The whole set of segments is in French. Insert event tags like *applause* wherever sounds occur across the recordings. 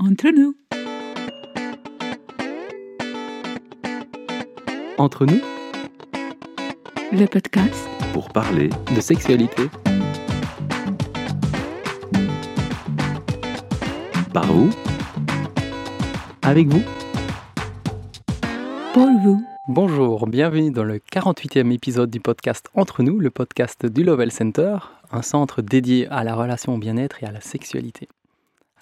Entre nous. Entre nous, Le podcast pour parler de sexualité. Par vous, avec vous. pour vous. Bonjour, bienvenue dans le 48e épisode du podcast Entre nous, le podcast du Lovell Center, un centre dédié à la relation au bien-être et à la sexualité.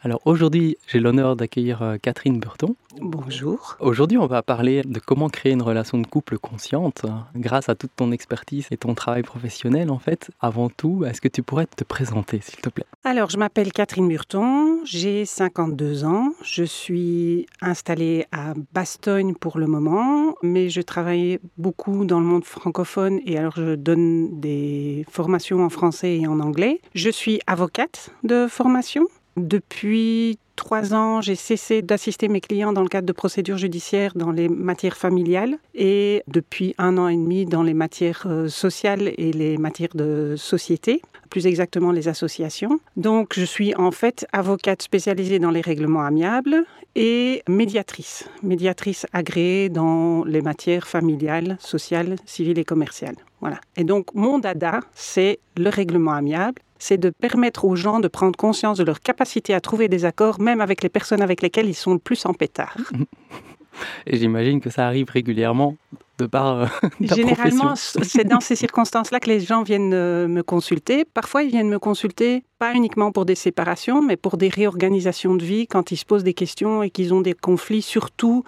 Alors aujourd'hui, j'ai l'honneur d'accueillir euh, Catherine Burton. Bonjour. Aujourd'hui, on va parler de comment créer une relation de couple consciente hein, grâce à toute ton expertise et ton travail professionnel en fait. Avant tout, est-ce que tu pourrais te présenter s'il te plaît? Alors, je m'appelle Catherine Burton, j'ai 52 ans, je suis installée à Bastogne pour le moment, mais je travaille beaucoup dans le monde francophone et alors je donne des formations en français et en anglais. Je suis avocate de formation. Depuis trois ans, j'ai cessé d'assister mes clients dans le cadre de procédures judiciaires dans les matières familiales et depuis un an et demi dans les matières euh, sociales et les matières de société, plus exactement les associations. Donc je suis en fait avocate spécialisée dans les règlements amiables et médiatrice, médiatrice agréée dans les matières familiales, sociales, civiles et commerciales. Voilà. Et donc mon dada, c'est le règlement amiable c'est de permettre aux gens de prendre conscience de leur capacité à trouver des accords, même avec les personnes avec lesquelles ils sont le plus en pétard. *laughs* Et j'imagine que ça arrive régulièrement de par euh, ta Généralement, c'est dans ces circonstances-là que les gens viennent euh, me consulter. Parfois, ils viennent me consulter pas uniquement pour des séparations, mais pour des réorganisations de vie, quand ils se posent des questions et qu'ils ont des conflits, surtout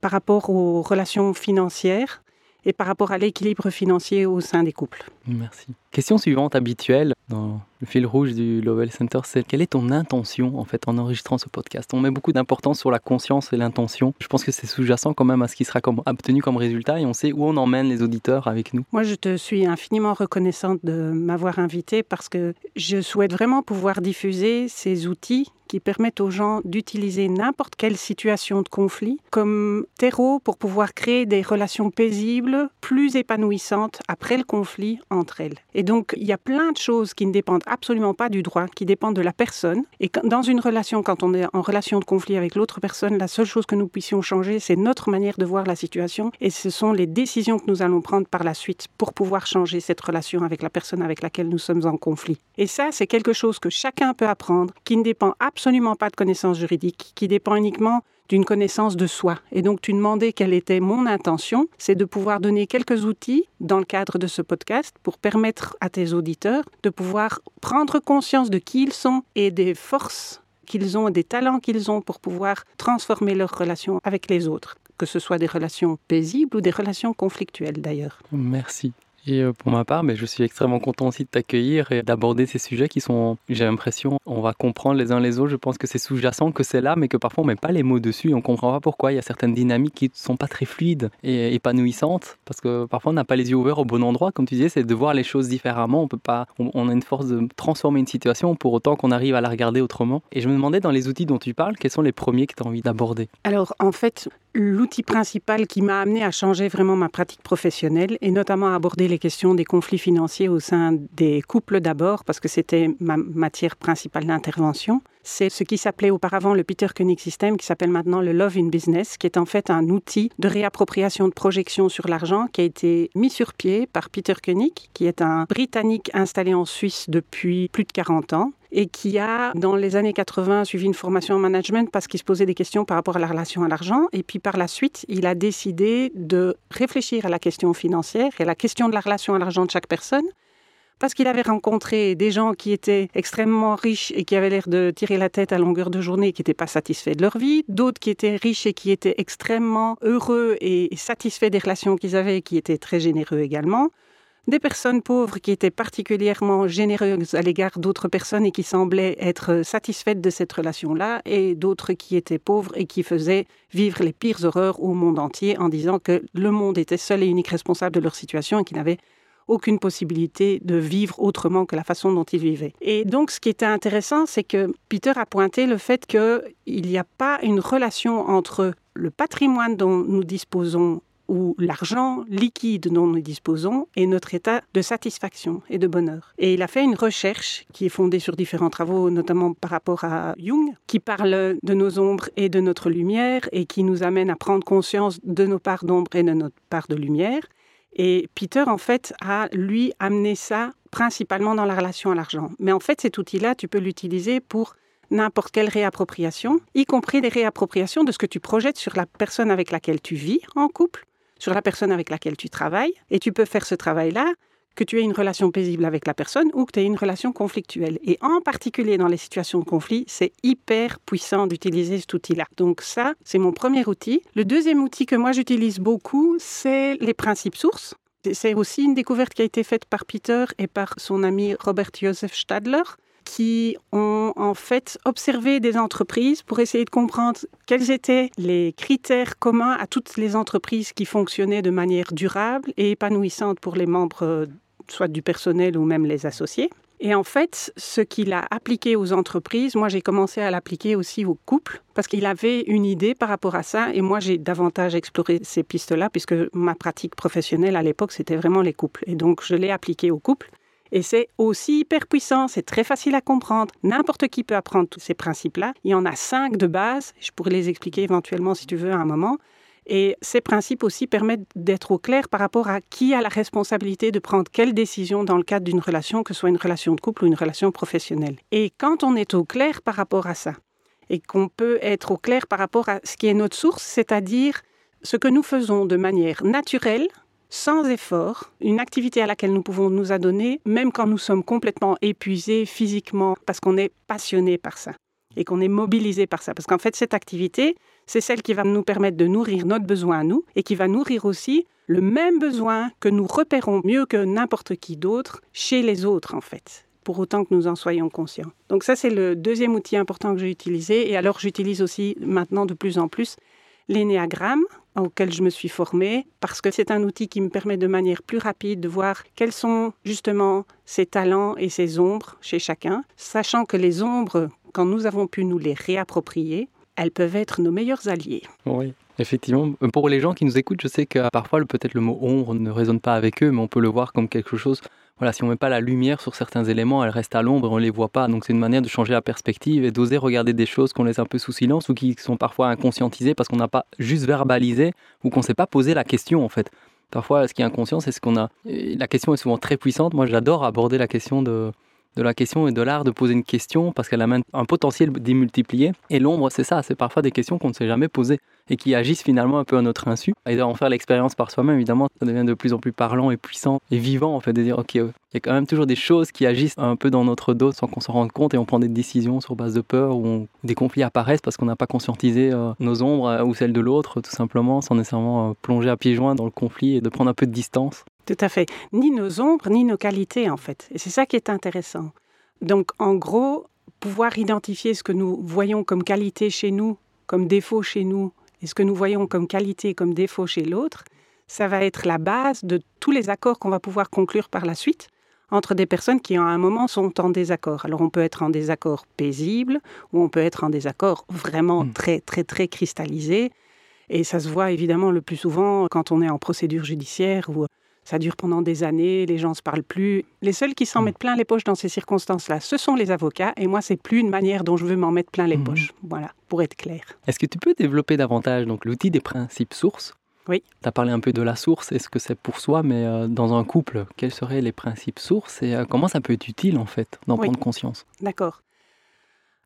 par rapport aux relations financières et par rapport à l'équilibre financier au sein des couples. Merci. Question suivante habituelle dans le fil rouge du Lovell Center, c'est quelle est ton intention en fait en enregistrant ce podcast? On met beaucoup d'importance sur la conscience et l'intention. Je pense que c'est sous-jacent quand même à ce qui sera obtenu comme résultat et on sait où on emmène les auditeurs avec nous. Moi, je te suis infiniment reconnaissante de m'avoir invitée parce que je souhaite vraiment pouvoir diffuser ces outils qui permettent aux gens d'utiliser n'importe quelle situation de conflit comme terreau pour pouvoir créer des relations paisibles, plus épanouissantes après le conflit elles. Et donc, il y a plein de choses qui ne dépendent absolument pas du droit, qui dépendent de la personne. Et dans une relation, quand on est en relation de conflit avec l'autre personne, la seule chose que nous puissions changer, c'est notre manière de voir la situation. Et ce sont les décisions que nous allons prendre par la suite pour pouvoir changer cette relation avec la personne avec laquelle nous sommes en conflit. Et ça, c'est quelque chose que chacun peut apprendre, qui ne dépend absolument pas de connaissances juridiques, qui dépend uniquement d'une connaissance de soi. Et donc, tu demandais quelle était mon intention, c'est de pouvoir donner quelques outils dans le cadre de ce podcast pour permettre à tes auditeurs de pouvoir prendre conscience de qui ils sont et des forces qu'ils ont, des talents qu'ils ont pour pouvoir transformer leurs relations avec les autres, que ce soit des relations paisibles ou des relations conflictuelles d'ailleurs. Merci. Et euh, pour ma part, mais je suis extrêmement content aussi de t'accueillir et d'aborder ces sujets qui sont, j'ai l'impression, on va comprendre les uns les autres. Je pense que c'est sous-jacent, que c'est là, mais que parfois on met pas les mots dessus et on comprend pas pourquoi. Il y a certaines dynamiques qui sont pas très fluides et épanouissantes parce que parfois on n'a pas les yeux ouverts au bon endroit. Comme tu disais, c'est de voir les choses différemment. On peut pas, on a une force de transformer une situation pour autant qu'on arrive à la regarder autrement. Et je me demandais dans les outils dont tu parles, quels sont les premiers que tu as envie d'aborder? Alors, en fait, l'outil principal qui m'a amené à changer vraiment ma pratique professionnelle et notamment à aborder les questions des conflits financiers au sein des couples d'abord, parce que c'était ma matière principale d'intervention, c'est ce qui s'appelait auparavant le Peter Koenig System, qui s'appelle maintenant le Love in Business, qui est en fait un outil de réappropriation de projection sur l'argent qui a été mis sur pied par Peter Koenig, qui est un Britannique installé en Suisse depuis plus de 40 ans et qui a, dans les années 80, suivi une formation en management parce qu'il se posait des questions par rapport à la relation à l'argent. Et puis par la suite, il a décidé de réfléchir à la question financière et à la question de la relation à l'argent de chaque personne. Parce qu'il avait rencontré des gens qui étaient extrêmement riches et qui avaient l'air de tirer la tête à longueur de journée et qui n'étaient pas satisfaits de leur vie, d'autres qui étaient riches et qui étaient extrêmement heureux et satisfaits des relations qu'ils avaient et qui étaient très généreux également, des personnes pauvres qui étaient particulièrement généreuses à l'égard d'autres personnes et qui semblaient être satisfaites de cette relation-là, et d'autres qui étaient pauvres et qui faisaient vivre les pires horreurs au monde entier en disant que le monde était seul et unique responsable de leur situation et qu'ils n'avaient aucune possibilité de vivre autrement que la façon dont ils vivaient. Et donc, ce qui était intéressant, c'est que Peter a pointé le fait qu'il n'y a pas une relation entre le patrimoine dont nous disposons ou l'argent liquide dont nous disposons est notre état de satisfaction et de bonheur. Et il a fait une recherche qui est fondée sur différents travaux, notamment par rapport à Jung, qui parle de nos ombres et de notre lumière et qui nous amène à prendre conscience de nos parts d'ombre et de notre part de lumière. Et Peter, en fait, a, lui, amené ça principalement dans la relation à l'argent. Mais en fait, cet outil-là, tu peux l'utiliser pour n'importe quelle réappropriation, y compris des réappropriations de ce que tu projettes sur la personne avec laquelle tu vis en couple, sur la personne avec laquelle tu travailles. Et tu peux faire ce travail-là que tu aies une relation paisible avec la personne ou que tu aies une relation conflictuelle. Et en particulier dans les situations de conflit, c'est hyper puissant d'utiliser cet outil-là. Donc ça, c'est mon premier outil. Le deuxième outil que moi j'utilise beaucoup, c'est les principes sources. C'est aussi une découverte qui a été faite par Peter et par son ami Robert Joseph Stadler qui ont en fait observé des entreprises pour essayer de comprendre quels étaient les critères communs à toutes les entreprises qui fonctionnaient de manière durable et épanouissante pour les membres soit du personnel ou même les associés. Et en fait, ce qu'il a appliqué aux entreprises, moi j'ai commencé à l'appliquer aussi aux couples, parce qu'il avait une idée par rapport à ça, et moi j'ai davantage exploré ces pistes-là, puisque ma pratique professionnelle à l'époque, c'était vraiment les couples. Et donc je l'ai appliqué aux couples. Et c'est aussi hyper puissant, c'est très facile à comprendre. N'importe qui peut apprendre tous ces principes-là. Il y en a cinq de base, je pourrais les expliquer éventuellement si tu veux à un moment. Et ces principes aussi permettent d'être au clair par rapport à qui a la responsabilité de prendre quelle décision dans le cadre d'une relation, que ce soit une relation de couple ou une relation professionnelle. Et quand on est au clair par rapport à ça, et qu'on peut être au clair par rapport à ce qui est notre source, c'est-à-dire ce que nous faisons de manière naturelle, sans effort, une activité à laquelle nous pouvons nous adonner, même quand nous sommes complètement épuisés physiquement, parce qu'on est passionné par ça et qu'on est mobilisé par ça. Parce qu'en fait, cette activité, c'est celle qui va nous permettre de nourrir notre besoin à nous et qui va nourrir aussi le même besoin que nous repérons mieux que n'importe qui d'autre chez les autres, en fait pour autant que nous en soyons conscients. Donc ça, c'est le deuxième outil important que j'ai utilisé. Et alors, j'utilise aussi maintenant de plus en plus l'énéagramme auquel je me suis formée parce que c'est un outil qui me permet de manière plus rapide de voir quels sont justement ses talents et ses ombres chez chacun, sachant que les ombres, quand nous avons pu nous les réapproprier, elles peuvent être nos meilleurs alliés. Oui. Effectivement, pour les gens qui nous écoutent, je sais que parfois peut-être le mot ombre ne résonne pas avec eux, mais on peut le voir comme quelque chose. Voilà, si on met pas la lumière sur certains éléments, elles restent à l'ombre et on les voit pas. Donc c'est une manière de changer la perspective et d'oser regarder des choses qu'on laisse un peu sous silence ou qui sont parfois inconscientisées parce qu'on n'a pas juste verbalisé ou qu'on ne s'est pas posé la question en fait. Parfois, ce qui est inconscient, c'est ce qu'on a. la question est souvent très puissante. Moi, j'adore aborder la question de de la question et de l'art de poser une question parce qu'elle a un potentiel démultiplié. Et l'ombre, c'est ça, c'est parfois des questions qu'on ne s'est jamais posées et qui agissent finalement un peu à notre insu. Et d'en faire l'expérience par soi-même, évidemment, ça devient de plus en plus parlant et puissant et vivant, en fait, de dire, OK, il y a quand même toujours des choses qui agissent un peu dans notre dos sans qu'on s'en rende compte et on prend des décisions sur base de peur ou des conflits apparaissent parce qu'on n'a pas conscientisé euh, nos ombres euh, ou celles de l'autre, tout simplement, sans nécessairement euh, plonger à pieds joints dans le conflit et de prendre un peu de distance. Tout à fait. Ni nos ombres, ni nos qualités, en fait. Et c'est ça qui est intéressant. Donc, en gros, pouvoir identifier ce que nous voyons comme qualité chez nous, comme défaut chez nous, et ce que nous voyons comme qualité, comme défaut chez l'autre, ça va être la base de tous les accords qu'on va pouvoir conclure par la suite entre des personnes qui, à un moment, sont en désaccord. Alors, on peut être en désaccord paisible ou on peut être en désaccord vraiment hmm. très, très, très cristallisé. Et ça se voit évidemment le plus souvent quand on est en procédure judiciaire ou ça dure pendant des années, les gens ne se parlent plus. Les seuls qui s'en mm. mettent plein les poches dans ces circonstances-là, ce sont les avocats. Et moi, c'est plus une manière dont je veux m'en mettre plein les mm. poches. Voilà, pour être clair. Est-ce que tu peux développer davantage donc l'outil des principes sources? Oui. Tu as parlé un peu de la source est ce que c'est pour soi, mais euh, dans un couple, quels seraient les principes sources? Et euh, comment ça peut être utile en fait d'en prendre conscience? D'accord.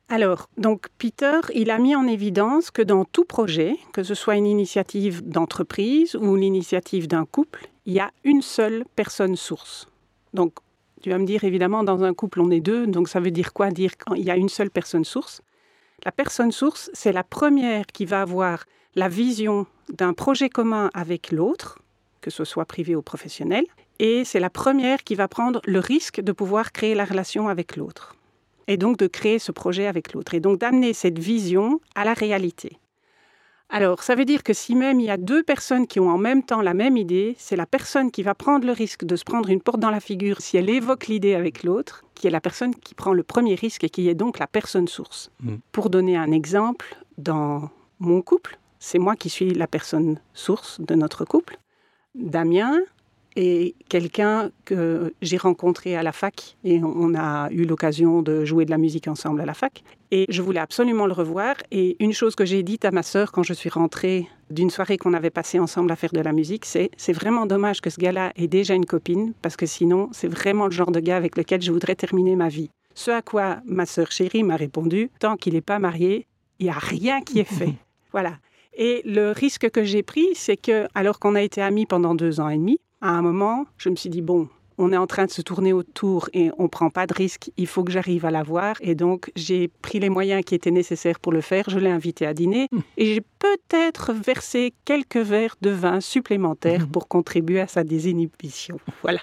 Alors, donc Peter, il a mis en évidence que dans tout projet, que ce soit une initiative d'entreprise ou l'initiative d'un couple, il y a une seule personne source. Donc, tu vas me dire, évidemment, dans un couple, on est deux, donc ça veut dire quoi? Dire qu'il y a une seule personne source La personne source, c'est la première qui va avoir la vision d'un projet commun avec l'autre, que ce soit privé ou professionnel, et c'est la première qui va prendre le risque de pouvoir créer la relation avec l'autre et donc de créer ce projet avec l'autre, et donc d'amener cette vision à la réalité. Alors, ça veut dire que si même il y a deux personnes qui ont en même temps la même idée, c'est la personne qui va prendre le risque de se prendre une porte dans la figure si elle évoque l'idée avec l'autre, qui est la personne qui prend le premier risque et qui est donc la personne source. Mm. Pour donner un exemple, dans mon couple, c'est moi qui suis la personne source de notre couple. Damien est quelqu'un que j'ai rencontré à la fac et on a eu l'occasion de jouer de la musique ensemble à la fac. Et je voulais absolument le revoir. Et une chose que j'ai dite à ma sœur quand je suis rentrée d'une soirée qu'on avait passée ensemble à faire de la musique, c'est c'est vraiment dommage que ce gars-là ait déjà une copine parce que sinon c'est vraiment le genre de gars avec lequel je voudrais terminer ma vie. Ce à quoi ma sœur chérie m'a répondu, tant qu'il n'est pas marié, il n'y a rien qui est fait. *laughs* voilà. Et le risque que j'ai pris, c'est que, alors qu'on a été amis pendant deux ans et demi, à un moment, je me suis dit, bon, on est en train de se tourner autour et on ne prend pas de risque, il faut que j'arrive à la voir. Et donc, j'ai pris les moyens qui étaient nécessaires pour le faire. Je l'ai invité à dîner mmh. et j'ai peut-être versé quelques verres de vin supplémentaires mmh. pour contribuer à sa désinhibition. *laughs* Voilà.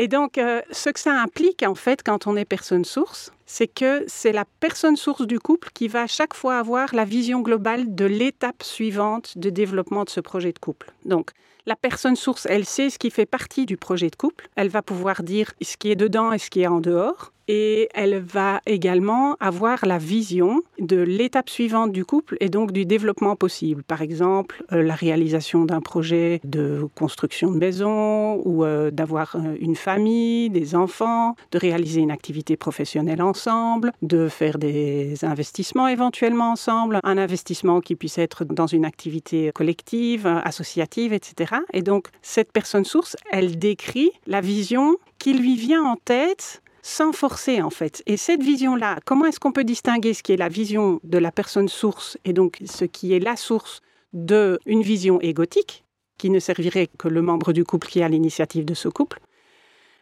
Et donc, euh, ce que ça implique, en fait, quand on est personne source, c'est que c'est la personne source du couple qui va à chaque fois avoir la vision globale de l'étape suivante de développement de ce projet de couple. Donc, la personne source, elle sait ce qui fait partie du projet de couple. Elle va pouvoir dire ce qui est dedans et ce qui est en dehors et elle va également avoir la vision de l'étape suivante du couple et donc du développement possible. Par exemple, euh, la réalisation d'un projet de construction de maison ou euh, d'avoir euh, une famille, des enfants, de réaliser une activité professionnelle ensemble, de faire des investissements éventuellement ensemble, un investissement qui puisse être dans une activité collective, associative, etc. Et donc, cette personne source, elle décrit la vision qui lui vient en tête sans forcer en fait. Et cette vision-là, comment est-ce qu'on peut distinguer ce qui est la vision de la personne source et donc ce qui est la source d'une vision égotique, qui ne servirait que le membre du couple qui a l'initiative de ce couple?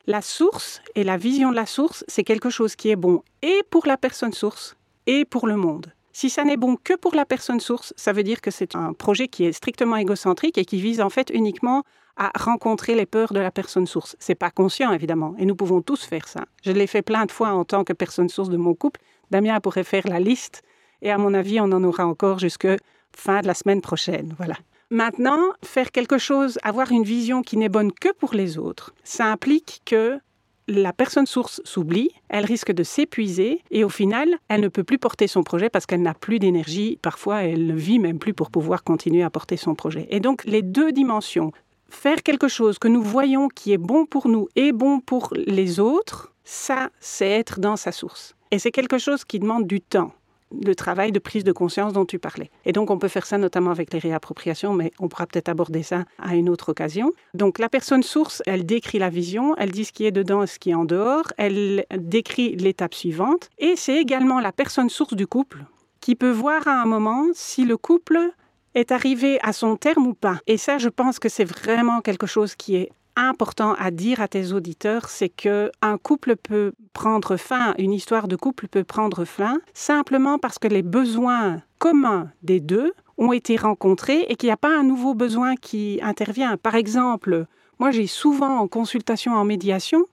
La source et la vision de la source, c'est quelque chose qui est bon et pour la personne source et pour le monde. Si ça n'est bon que pour la personne source, ça veut dire que c'est un projet qui est strictement égocentrique et qui vise en fait uniquement à rencontrer les peurs de la personne source. C'est pas conscient évidemment, et nous pouvons tous faire ça. Je l'ai fait plein de fois en tant que personne source de mon couple. Damien pourrait faire la liste, et à mon avis, on en aura encore jusque fin de la semaine prochaine. Voilà. Maintenant, faire quelque chose, avoir une vision qui n'est bonne que pour les autres, ça implique que la personne source s'oublie, elle risque de s'épuiser et au final, elle ne peut plus porter son projet parce qu'elle n'a plus d'énergie. Parfois, elle ne vit même plus pour pouvoir continuer à porter son projet. Et donc, les deux dimensions, faire quelque chose que nous voyons qui est bon pour nous et bon pour les autres, ça, c'est être dans sa source. Et c'est quelque chose qui demande du temps, le travail de prise de conscience dont tu parlais. Et donc, on peut faire ça notamment avec les réappropriations, mais on pourra peut-être aborder ça à une autre occasion. Donc, la personne source, elle décrit la vision, elle dit ce qui est dedans et ce qui est en dehors, elle décrit l'étape suivante. Et c'est également la personne source du couple qui peut voir à un moment si le couple est arrivé à son terme ou pas. Et ça, je pense que c'est vraiment quelque chose qui est important à dire à tes auditeurs, c'est que un couple peut prendre fin, une histoire de couple peut prendre fin simplement parce que les besoins communs des deux ont été rencontrés et qu'il n'y a pas un nouveau besoin qui intervient. Par exemple, moi j'ai souvent en consultation en médiation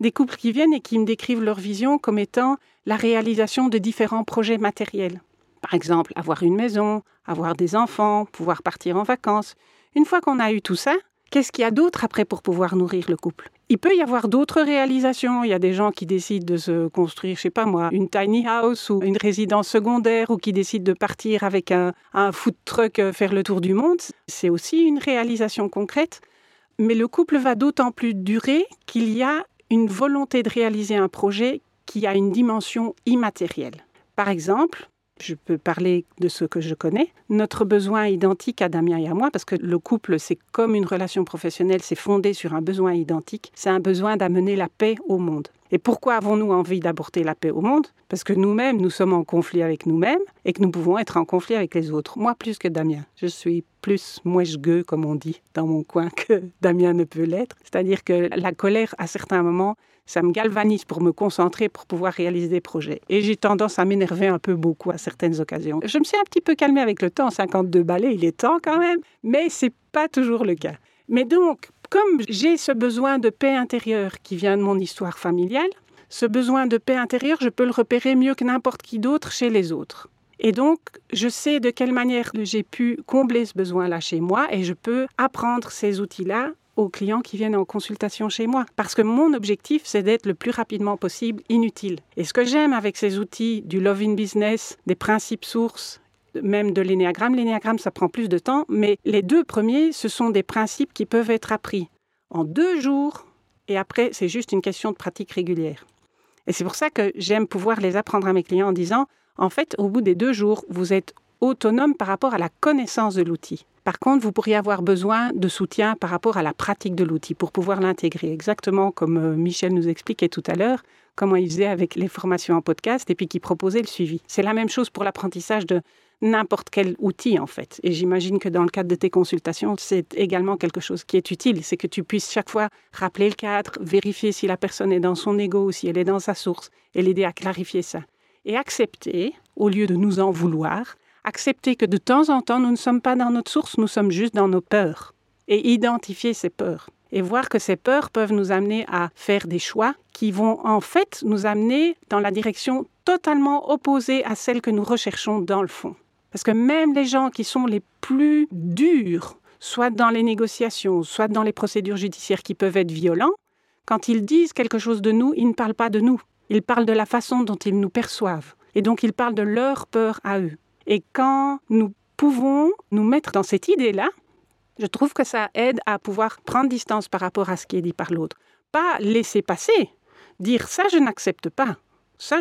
des couples qui viennent et qui me décrivent leur vision comme étant la réalisation de différents projets matériels. Par exemple, avoir une maison, avoir des enfants, pouvoir partir en vacances. Une fois qu'on a eu tout ça, qu'est-ce qu'il y a d'autre après pour pouvoir nourrir le couple? Il peut y avoir d'autres réalisations. Il y a des gens qui décident de se construire, je sais pas moi, une tiny house ou une résidence secondaire ou qui décident de partir avec un, un food truck euh, faire le tour du monde. C'est aussi une réalisation concrète. Mais le couple va d'autant plus durer qu'il y a une volonté de réaliser un projet qui a une dimension immatérielle. Par exemple, je peux parler de ce que je connais. Notre besoin identique à Damien et à moi, parce que le couple, c'est comme une relation professionnelle, c'est fondé sur un besoin identique, c'est un besoin d'amener la paix au monde. Et pourquoi avons-nous envie d'apporter la paix au monde? Parce que nous-mêmes, nous sommes en conflit avec nous-mêmes et que nous pouvons être en conflit avec les autres. Moi, plus que Damien. Je suis plus mouche-gueux, comme on dit dans mon coin, *laughs* que Damien ne peut l'être. C'est-à-dire que la colère, à certains moments, ça me galvanise pour me concentrer, pour pouvoir réaliser des projets. Et j'ai tendance à m'énerver un peu beaucoup à certaines occasions. Je me suis un petit peu calmée avec le temps, 52 balais, il est temps quand même, mais c'est pas toujours le cas. Mais donc, comme j'ai ce besoin de paix intérieure qui vient de mon histoire familiale, ce besoin de paix intérieure, je peux le repérer mieux que n'importe qui d'autre chez les autres. Et donc, je sais de quelle manière j'ai pu combler ce besoin-là chez moi et je peux apprendre ces outils-là aux clients qui viennent en consultation chez moi. Parce que mon objectif, c'est d'être le plus rapidement possible inutile. Et ce que j'aime avec ces outils du Love in Business, des principes sources même de l'énéagramme. L'énéagramme, ça prend plus de temps, mais les deux premiers, ce sont des principes qui peuvent être appris en deux jours, et après, c'est juste une question de pratique régulière. Et c'est pour ça que j'aime pouvoir les apprendre à mes clients en disant, en fait, au bout des deux jours, vous êtes autonome par rapport à la connaissance de l'outil. Par contre, vous pourriez avoir besoin de soutien par rapport à la pratique de l'outil pour pouvoir l'intégrer, exactement comme euh, Michel nous expliquait tout à l'heure, comment il faisait avec les formations en podcast et puis qui proposait le suivi. C'est la même chose pour l'apprentissage de n'importe quel outil en fait. Et j'imagine que dans le cadre de tes consultations, c'est également quelque chose qui est utile, c'est que tu puisses chaque fois rappeler le cadre, vérifier si la personne est dans son ego ou si elle est dans sa source et l'aider à clarifier ça. Et accepter, au lieu de nous en vouloir, accepter que de temps en temps, nous ne sommes pas dans notre source, nous sommes juste dans nos peurs. Et identifier ces peurs. Et voir que ces peurs peuvent nous amener à faire des choix qui vont en fait nous amener dans la direction totalement opposée à celle que nous recherchons dans le fond. Parce que même les gens qui sont les plus durs, soit dans les négociations, soit dans les procédures judiciaires qui peuvent être violents, quand ils disent quelque chose de nous, ils ne parlent pas de nous. Ils parlent de la façon dont ils nous perçoivent. Et donc ils parlent de leur peur à eux. Et quand nous pouvons nous mettre dans cette idée-là, je trouve que ça aide à pouvoir prendre distance par rapport à ce qui est dit par l'autre. Pas laisser passer, dire ça je n'accepte pas.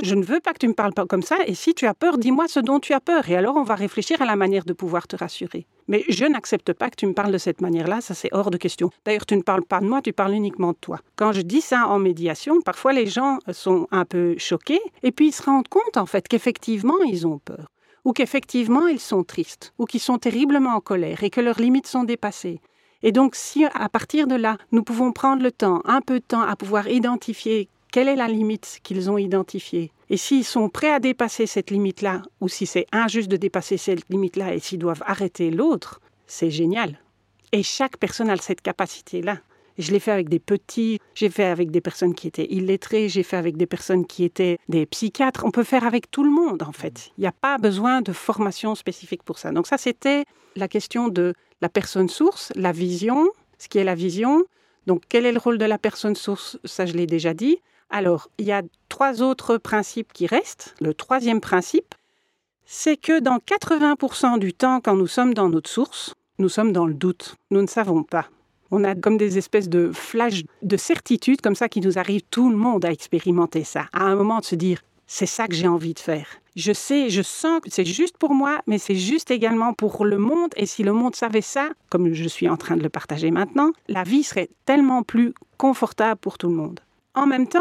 Je ne veux pas que tu me parles pas comme ça. Et si tu as peur, dis-moi ce dont tu as peur. Et alors, on va réfléchir à la manière de pouvoir te rassurer. Mais je n'accepte pas que tu me parles de cette manière-là. Ça, c'est hors de question. D'ailleurs, tu ne parles pas de moi, tu parles uniquement de toi. Quand je dis ça en médiation, parfois les gens sont un peu choqués et puis ils se rendent compte, en fait, qu'effectivement, ils ont peur ou qu'effectivement ils sont tristes, ou qu'ils sont terriblement en colère et que leurs limites sont dépassées. Et donc si à partir de là, nous pouvons prendre le temps, un peu de temps, à pouvoir identifier quelle est la limite qu'ils ont identifiée, et s'ils sont prêts à dépasser cette limite-là, ou si c'est injuste de dépasser cette limite-là et s'ils doivent arrêter l'autre, c'est génial. Et chaque personne a cette capacité-là. Je l'ai fait avec des petits, j'ai fait avec des personnes qui étaient illettrées, j'ai fait avec des personnes qui étaient des psychiatres. On peut faire avec tout le monde, en fait. Il n'y a pas besoin de formation spécifique pour ça. Donc ça, c'était la question de la personne source, la vision, ce qui est la vision. Donc quel est le rôle de la personne source? Ça, je l'ai déjà dit. Alors, il y a trois autres principes qui restent. Le troisième principe, c'est que dans 80% du temps, quand nous sommes dans notre source, nous sommes dans le doute. Nous ne savons pas. On a comme des espèces de flashs de certitude comme ça qui nous arrivent. Tout le monde a expérimenté ça. À un moment de se dire, c'est ça que j'ai envie de faire. Je sais, je sens que c'est juste pour moi, mais c'est juste également pour le monde. Et si le monde savait ça, comme je suis en train de le partager maintenant, la vie serait tellement plus confortable pour tout le monde. En même temps,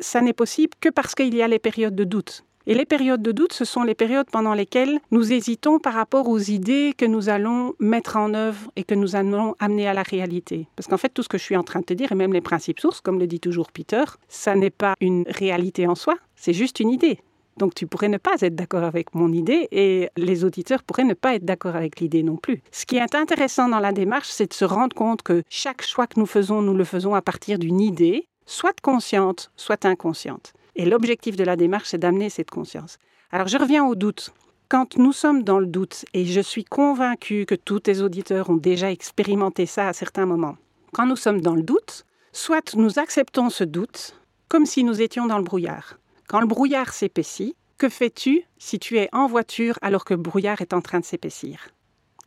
ça n'est possible que parce qu'il y a les périodes de doute. Et les périodes de doute, ce sont les périodes pendant lesquelles nous hésitons par rapport aux idées que nous allons mettre en œuvre et que nous allons amener à la réalité. Parce qu'en fait, tout ce que je suis en train de te dire, et même les principes sources, comme le dit toujours Peter, ça n'est pas une réalité en soi, c'est juste une idée. Donc tu pourrais ne pas être d'accord avec mon idée et les auditeurs pourraient ne pas être d'accord avec l'idée non plus. Ce qui est intéressant dans la démarche, c'est de se rendre compte que chaque choix que nous faisons, nous le faisons à partir d'une idée, soit consciente, soit inconsciente. Et l'objectif de la démarche, c'est d'amener cette conscience. Alors je reviens au doute. Quand nous sommes dans le doute, et je suis convaincue que tous tes auditeurs ont déjà expérimenté ça à certains moments, quand nous sommes dans le doute, soit nous acceptons ce doute comme si nous étions dans le brouillard. Quand le brouillard s'épaissit, que fais-tu si tu es en voiture alors que le brouillard est en train de s'épaissir?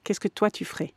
Qu'est-ce que toi tu ferais?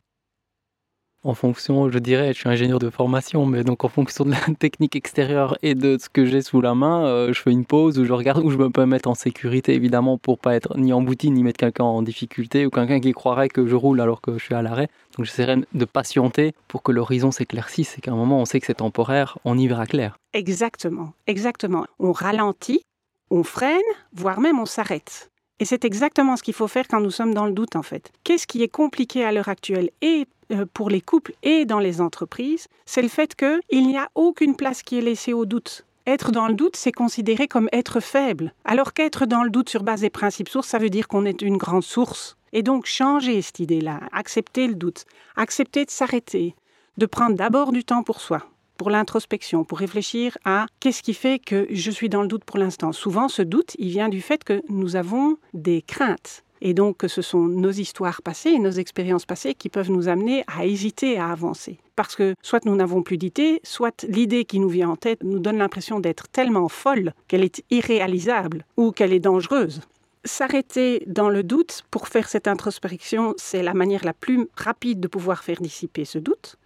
En fonction, je dirais, je suis ingénieur de formation, mais donc en fonction de la *laughs* technique extérieure et de ce que j'ai sous la main, euh, je fais une pause où je regarde où je me peux mettre en sécurité, évidemment, pour pas être ni embouti ni mettre quelqu'un en difficulté ou quelqu'un qui croirait que je roule alors que je suis à l'arrêt. Donc j'essaierai de patienter pour que l'horizon s'éclaircisse et qu'à un moment on sait que c'est temporaire, on y verra clair. Exactement, exactement. On ralentit, on freine, voire même on s'arrête. Et c'est exactement ce qu'il faut faire quand nous sommes dans le doute, en fait. Qu'est-ce qui est compliqué à l'heure actuelle et pour les couples et dans les entreprises C'est le fait qu'il n'y a aucune place qui est laissée au doute. Être dans le doute, c'est considéré comme être faible. Alors qu'être dans le doute sur base des principes sources, ça veut dire qu'on est une grande source. Et donc changer cette idée-là, accepter le doute, accepter de s'arrêter, de prendre d'abord du temps pour soi, pour l'introspection, pour réfléchir à qu'est-ce qui fait que je suis dans le doute pour l'instant. Souvent, ce doute, il vient du fait que nous avons des craintes. Et donc, ce sont nos histoires passées, nos expériences passées qui peuvent nous amener à hésiter à avancer. Parce que soit nous n'avons plus d'idées, soit l'idée qui nous vient en tête nous donne l'impression d'être tellement folle qu'elle est irréalisable ou qu'elle est dangereuse. s'arrêter dans le doute pour faire cette introspection, c'est la manière la plus rapide de pouvoir faire dissiper ce doute.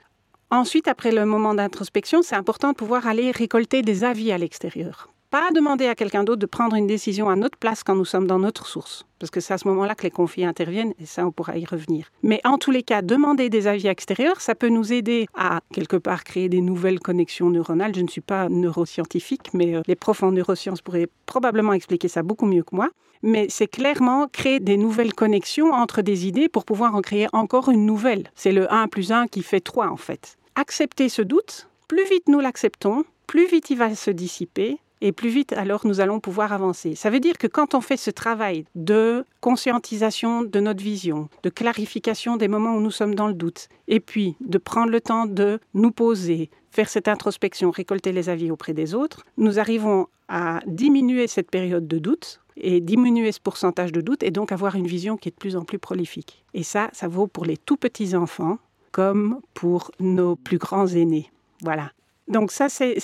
Ensuite, après le moment d'introspection, c'est important de pouvoir aller récolter des avis à l'extérieur pas demander à quelqu'un d'autre de prendre une décision à notre place quand nous sommes dans notre source, parce que c'est à ce moment-là que les conflits interviennent, et ça, on pourra y revenir. Mais en tous les cas, demander des avis extérieurs, ça peut nous aider à, quelque part, créer des nouvelles connexions neuronales. Je ne suis pas neuroscientifique, mais euh, les profs en neurosciences pourraient probablement expliquer ça beaucoup mieux que moi. Mais c'est clairement créer des nouvelles connexions entre des idées pour pouvoir en créer encore une nouvelle. C'est le 1 plus 1 qui fait 3, en fait. Accepter ce doute, plus vite nous l'acceptons, plus vite il va se dissiper, et plus vite alors nous allons pouvoir avancer. Ça veut dire que quand on fait ce travail de conscientisation de notre vision, de clarification des moments où nous sommes dans le doute, et puis de prendre le temps de nous poser, faire cette introspection, récolter les avis auprès des autres, nous arrivons à diminuer cette période de doute et diminuer ce pourcentage de doute et donc avoir une vision qui est de plus en plus prolifique. Et ça, ça vaut pour les tout petits enfants comme pour nos plus grands aînés. Voilà. Donc ça, c'est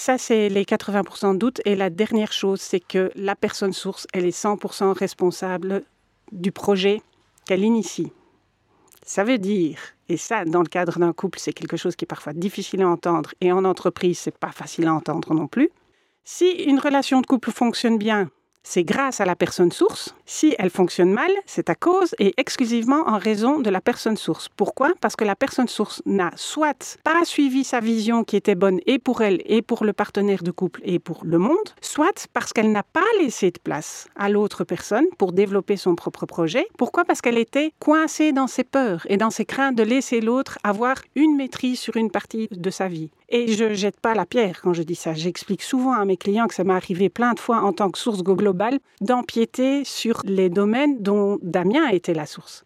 les 80% de doute. Et la dernière chose, c'est que la personne source, elle est 100% responsable du projet qu'elle initie. Ça veut dire, et ça, dans le cadre d'un couple, c'est quelque chose qui est parfois difficile à entendre, et en entreprise, c'est pas facile à entendre non plus. Si une relation de couple fonctionne bien, c'est grâce à la personne source. Si elle fonctionne mal, c'est à cause et exclusivement en raison de la personne source. Pourquoi? Parce que la personne source n'a soit pas suivi sa vision qui était bonne et pour elle et pour le partenaire de couple et pour le monde, soit parce qu'elle n'a pas laissé de place à l'autre personne pour développer son propre projet. Pourquoi? Parce qu'elle était coincée dans ses peurs et dans ses craintes de laisser l'autre avoir une maîtrise sur une partie de sa vie. Et je jette pas la pierre quand je dis ça. J'explique souvent à mes clients que ça m'est arrivé plein de fois en tant que source globale d'empiéter sur les domaines dont Damien était la source.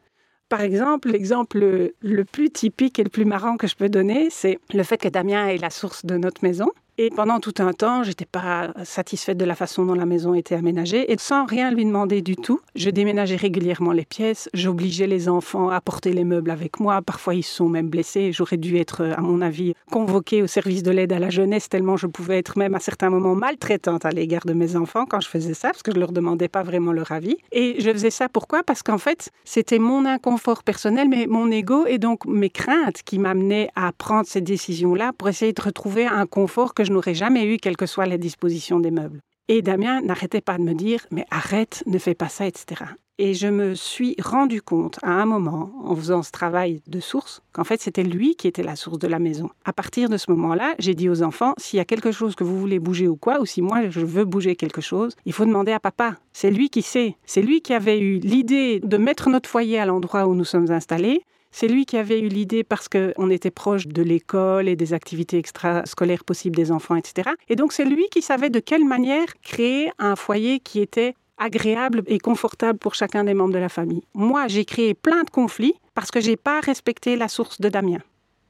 Par exemple, l'exemple le plus typique et le plus marrant que je peux donner, c'est le fait que Damien est la source de notre maison. Et pendant tout un temps, j'étais pas satisfaite de la façon dont la maison était aménagée. Et sans rien lui demander du tout, je déménageais régulièrement les pièces, j'obligeais les enfants à porter les meubles avec moi, parfois ils sont même blessés, j'aurais dû être à mon avis convoquée au service de l'aide à la jeunesse tellement je pouvais être même à certains moments maltraitante à l'égard de mes enfants quand je faisais ça parce que je leur demandais pas vraiment leur avis. Et je faisais ça pourquoi? Parce qu'en fait, c'était mon inconfort personnel mais mon ego et donc mes craintes qui m'amenaient à prendre ces décisions-là pour essayer de retrouver un confort que je n'aurais jamais eu, quelles que soient les dispositions des meubles. Et Damien n'arrêtait pas de me dire, mais arrête, ne fais pas ça, etc. Et je me suis rendu compte à un moment, en faisant ce travail de source, qu'en fait c'était lui qui était la source de la maison. À partir de ce moment-là, j'ai dit aux enfants, s'il y a quelque chose que vous voulez bouger ou quoi, ou si moi je veux bouger quelque chose, il faut demander à papa. C'est lui qui sait. C'est lui qui avait eu l'idée de mettre notre foyer à l'endroit où nous sommes installés. C'est lui qui avait eu l'idée parce qu'on était proche de l'école et des activités extrascolaires possibles des enfants, etc. Et donc c'est lui qui savait de quelle manière créer un foyer qui était agréable et confortable pour chacun des membres de la famille. Moi, j'ai créé plein de conflits parce que j'ai pas respecté la source de Damien.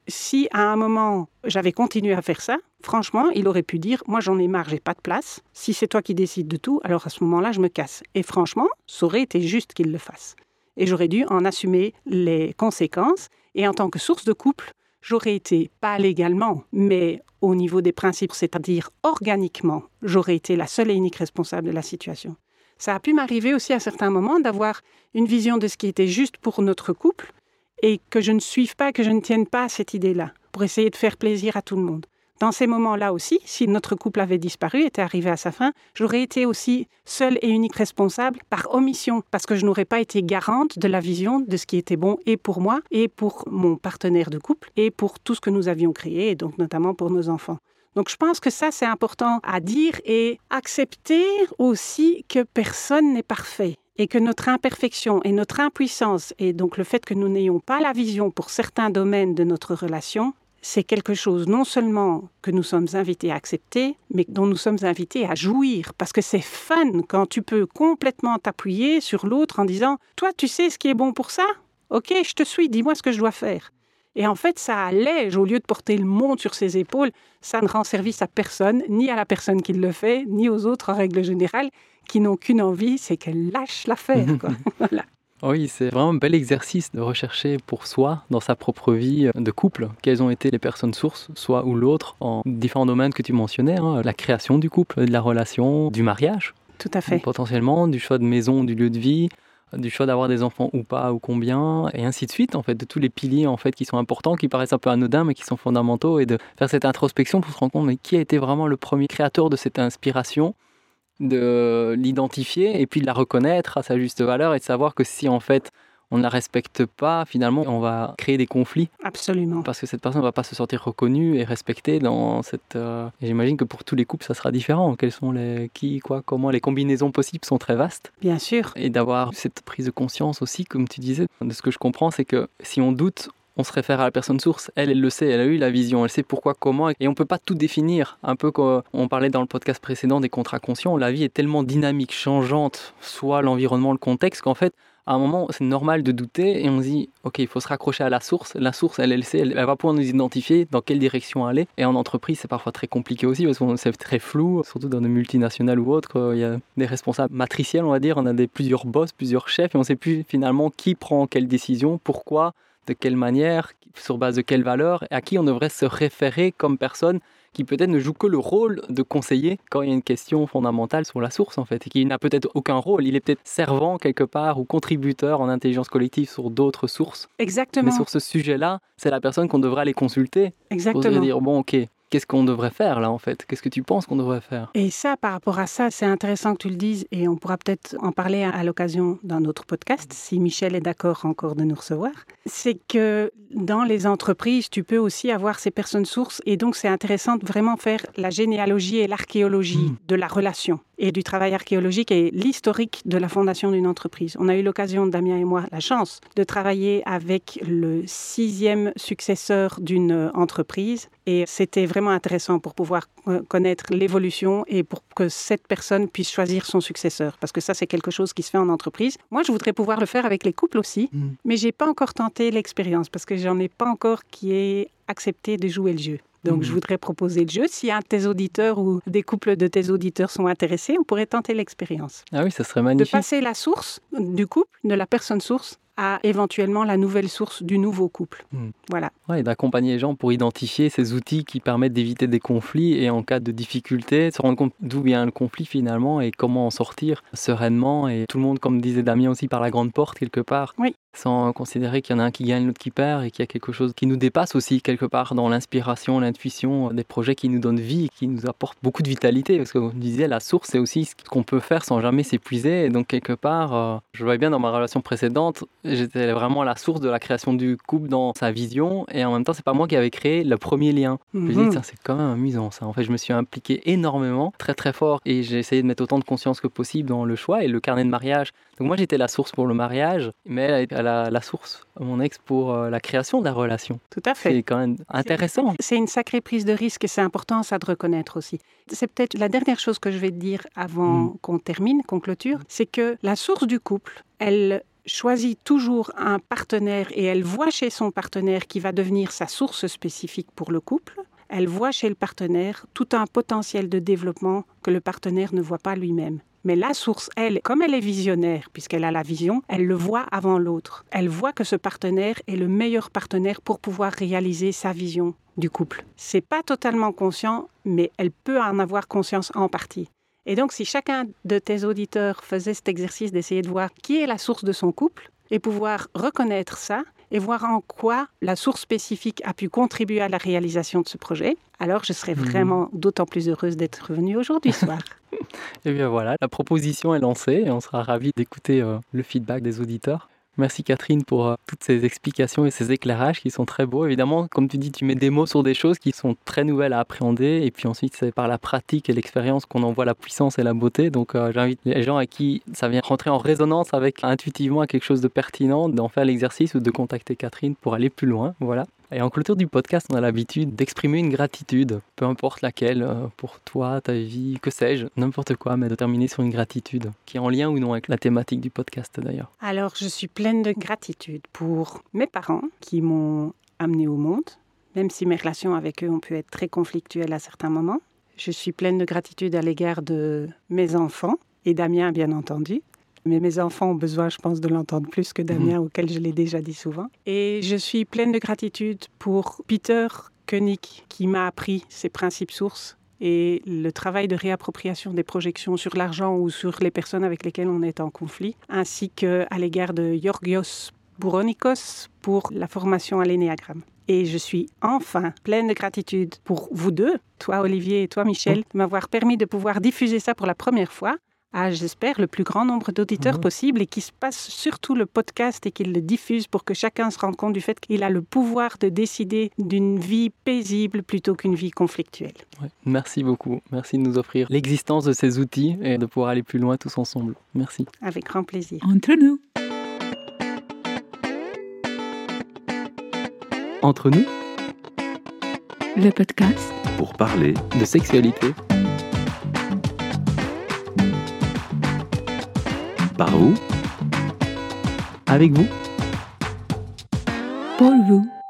Si à un moment j'avais continué à faire ça, franchement, il aurait pu dire Moi j'en ai marre, j'ai pas de place. Si c'est toi qui décides de tout, alors à ce moment-là, je me casse. Et franchement, ça aurait été juste qu'il le fasse et j'aurais dû en assumer les conséquences. Et en tant que source de couple, j'aurais été, pas légalement, mais au niveau des principes, c'est-à-dire organiquement, j'aurais été la seule et unique responsable de la situation. Ça a pu m'arriver aussi à certains moments d'avoir une vision de ce qui était juste pour notre couple et que je ne suive pas, que je ne tienne pas à cette idée-là, pour essayer de faire plaisir à tout le monde. Dans ces moments-là aussi, si notre couple avait disparu, était arrivé à sa fin, j'aurais été aussi seule et unique responsable par omission, parce que je n'aurais pas été garante de la vision de ce qui était bon et pour moi, et pour mon partenaire de couple, et pour tout ce que nous avions créé, et donc notamment pour nos enfants. Donc je pense que ça, c'est important à dire et accepter aussi que personne n'est parfait et que notre imperfection et notre impuissance, et donc le fait que nous n'ayons pas la vision pour certains domaines de notre relation, c'est quelque chose non seulement que nous sommes invités à accepter, mais dont nous sommes invités à jouir, parce que c'est fun quand tu peux complètement t'appuyer sur l'autre en disant ⁇ Toi, tu sais ce qui est bon pour ça? Ok, je te suis, dis-moi ce que je dois faire ⁇ et en fait, ça allège, au lieu de porter le monde sur ses épaules, ça ne rend service à personne, ni à la personne qui le fait, ni aux autres en règle générale, qui n'ont qu'une envie, c'est qu'elle lâche l'affaire. *laughs* voilà. Oui, c'est vraiment un bel exercice de rechercher pour soi, dans sa propre vie de couple, quelles ont été les personnes sources, soit ou l'autre, en différents domaines que tu mentionnais, hein, la création du couple, de la relation, du mariage. Tout à fait. Potentiellement, du choix de maison, du lieu de vie, du choix d'avoir des enfants ou pas ou combien et ainsi de suite en fait de tous les piliers en fait qui sont importants qui paraissent un peu anodins mais qui sont fondamentaux et de faire cette introspection pour se rendre compte mais qui a été vraiment le premier créateur de cette inspiration de l'identifier et puis de la reconnaître à sa juste valeur et de savoir que si en fait on ne la respecte pas, finalement, on va créer des conflits. Absolument. Parce que cette personne ne va pas se sentir reconnue et respectée dans cette. Euh, j'imagine que pour tous les couples, ça sera différent. Quels sont les qui, quoi, comment les combinaisons possibles sont très vastes. Bien sûr. Et d'avoir cette prise de conscience aussi, comme tu disais. De ce que je comprends, c'est que si on doute, on se réfère à la personne source. Elle, elle le sait, elle a eu la vision, elle sait pourquoi, comment, et on peut pas tout définir. Un peu comme on parlait dans le podcast précédent des contrats conscients, la vie est tellement dynamique, changeante, soit l'environnement, le contexte, qu'en fait, à un moment, c'est normal de douter et on se dit, OK, il faut se raccrocher à la source. La source, elle, elle sait, elle, va pouvoir nous identifier dans quelle direction aller. Et en entreprise, c'est parfois très compliqué aussi parce que c'est très flou, surtout dans des multinationales ou autres. Il y a des responsables matriciels, on va dire. On a des, plusieurs boss, plusieurs chefs et on ne sait plus finalement qui prend quelle décision, pourquoi, de quelle manière, sur base de quelles valeurs et à qui on devrait se référer comme personne qui peut-être ne joue que le rôle de conseiller quand il y a une question fondamentale sur la source en fait, et qui n'a peut-être aucun rôle. Il est peut-être servant quelque part ou contributeur en intelligence collective sur d'autres sources. Exactement. Mais sur ce sujet-là, c'est la personne qu'on devrait aller consulter. Exactement. Pour dire bon, ok, qu'est-ce qu'on devrait faire là en fait? Qu'est-ce que tu penses qu'on devrait faire? Et ça, par rapport à ça, c'est intéressant que tu le dises et on pourra peut-être en parler à, l'occasion d'un autre podcast, si Michel est d'accord encore de nous recevoir. C'est que dans les entreprises, tu peux aussi avoir ces personnes sources et donc c'est intéressant de vraiment faire la généalogie et l'archéologie hmm. de la relation et du travail archéologique et l'historique de la fondation d'une entreprise. On a eu l'occasion, Damien et moi, la chance de travailler avec le sixième successeur d'une entreprise et c'était vraiment intéressant pour pouvoir euh, connaître l'évolution et pour que cette personne puisse choisir son successeur. Parce que ça, c'est quelque chose qui se fait en entreprise. Moi, je voudrais pouvoir le faire avec les couples aussi, mm. mais j'ai pas encore tenté l'expérience parce que j'en ai pas encore qui ait accepté de jouer le jeu. Donc, je mhm. voudrais proposer le jeu. Si un de tes auditeurs ou des couples de tes auditeurs sont intéressés, on pourrait tenter l'expérience. Ah oui, ça serait magnifique. De passer la source du couple, de la personne source, à éventuellement la nouvelle source du nouveau couple. Hmm. Voilà. Ouais, et d'accompagner les gens pour identifier ces outils qui permettent d'éviter des conflits et en cas de difficulté, se rendre compte d'où vient le conflit finalement et comment en sortir sereinement. Et tout le monde, comme disait Damien aussi, par la grande porte quelque part. Oui sans considérer qu'il y en a un qui gagne, l'autre qui perd, et qu'il y a quelque chose qui nous dépasse aussi quelque part dans l'inspiration, l'intuition, des projets qui nous donnent vie, qui nous apportent beaucoup de vitalité. Parce que vous disiez, la source, c'est aussi ce qu'on peut faire sans jamais s'épuiser. Et donc, quelque part, euh, je voyais bien dans ma relation précédente, j'étais vraiment la source de la création du couple dans sa vision, et en même temps, c'est pas moi qui avais créé le premier lien. Je me disais, mhm. c'est quand même amusant ça. En fait, je me suis impliqué énormément, très très fort, et j'ai essayé de mettre autant de conscience que possible dans le choix et le carnet de mariage. Donc, moi, j'étais la source pour le mariage, mais elle a la, source, mon ex, pour euh, la création de la relation. Tout à fait. C'est quand même intéressant. C'est une sacrée prise de risque et c'est important ça de reconnaître aussi. C'est peut-être la dernière chose que je vais te dire avant mm. qu'on termine, qu'on clôture, c'est que la source du couple, elle choisit toujours un partenaire et elle voit chez son partenaire qui va devenir sa source spécifique pour le couple. Elle voit chez le partenaire tout un potentiel de développement que le partenaire ne voit pas lui-même. Mais la source, elle, comme elle est visionnaire, puisqu'elle a la vision, elle le voit avant l'autre. Elle voit que ce partenaire est le meilleur partenaire pour pouvoir réaliser sa vision du couple. C'est pas totalement conscient, mais elle peut en avoir conscience en partie. Et donc, si chacun de tes auditeurs faisait cet exercice d'essayer de voir qui est la source de son couple et pouvoir reconnaître ça, et voir en quoi la source spécifique a pu contribuer à la réalisation de ce projet, alors je serais mhm. vraiment d'autant plus heureuse d'être venue aujourd'hui soir. et *laughs* eh bien voilà, la proposition est lancée et on sera ravis d'écouter euh, le feedback des auditeurs. Merci Catherine pour euh, toutes ces explications et ces éclairages qui sont très beaux. Évidemment, comme tu dis, tu mets des mots sur des choses qui sont très nouvelles à appréhender et puis ensuite c'est par la pratique et l'expérience qu'on en voit la puissance et la beauté. Donc euh, j'invite les gens à qui ça vient rentrer en résonance avec intuitivement quelque chose de pertinent d'en faire l'exercice ou de contacter Catherine pour aller plus loin. Voilà. Et en clôture du podcast, on a l'habitude d'exprimer une gratitude, peu importe laquelle, euh, pour toi, ta vie, que sais-je, n'importe quoi, mais de terminer sur une gratitude qui est en lien ou non avec la thématique du podcast d'ailleurs. Alors, je suis pleine de gratitude pour mes parents qui m'ont amené au monde, même si mes relations avec eux ont pu être très conflictuelles à certains moments. Je suis pleine de gratitude à l'égard de mes enfants et Damien, bien entendu, mais mes enfants ont besoin, je pense, de l'entendre plus que Damien, mhm. auquel je l'ai déjà dit souvent. Et je suis pleine de gratitude pour Peter Koenig, qui m'a appris ses principes sources et le travail de réappropriation des projections sur l'argent ou sur les personnes avec lesquelles on est en conflit, ainsi qu'à l'égard de Georgios Bouronikos pour la formation à l'énéagramme. Et je suis enfin pleine de gratitude pour vous deux, toi Olivier et toi Michel, de m'avoir permis de pouvoir diffuser ça pour la première fois à, j'espère, le plus grand nombre d'auditeurs possible et qui se passe surtout le podcast et qu'il le diffuse pour que chacun se rende compte du fait qu'il a le pouvoir de décider d'une vie paisible plutôt qu'une vie conflictuelle. Merci beaucoup. Merci de nous offrir l'existence de ces outils et de pouvoir aller plus loin tous ensemble. Merci. Avec grand plaisir. Entre nous. Entre nous, Le podcast. Pour parler de sexualité, par vous avec vous. Pour vous.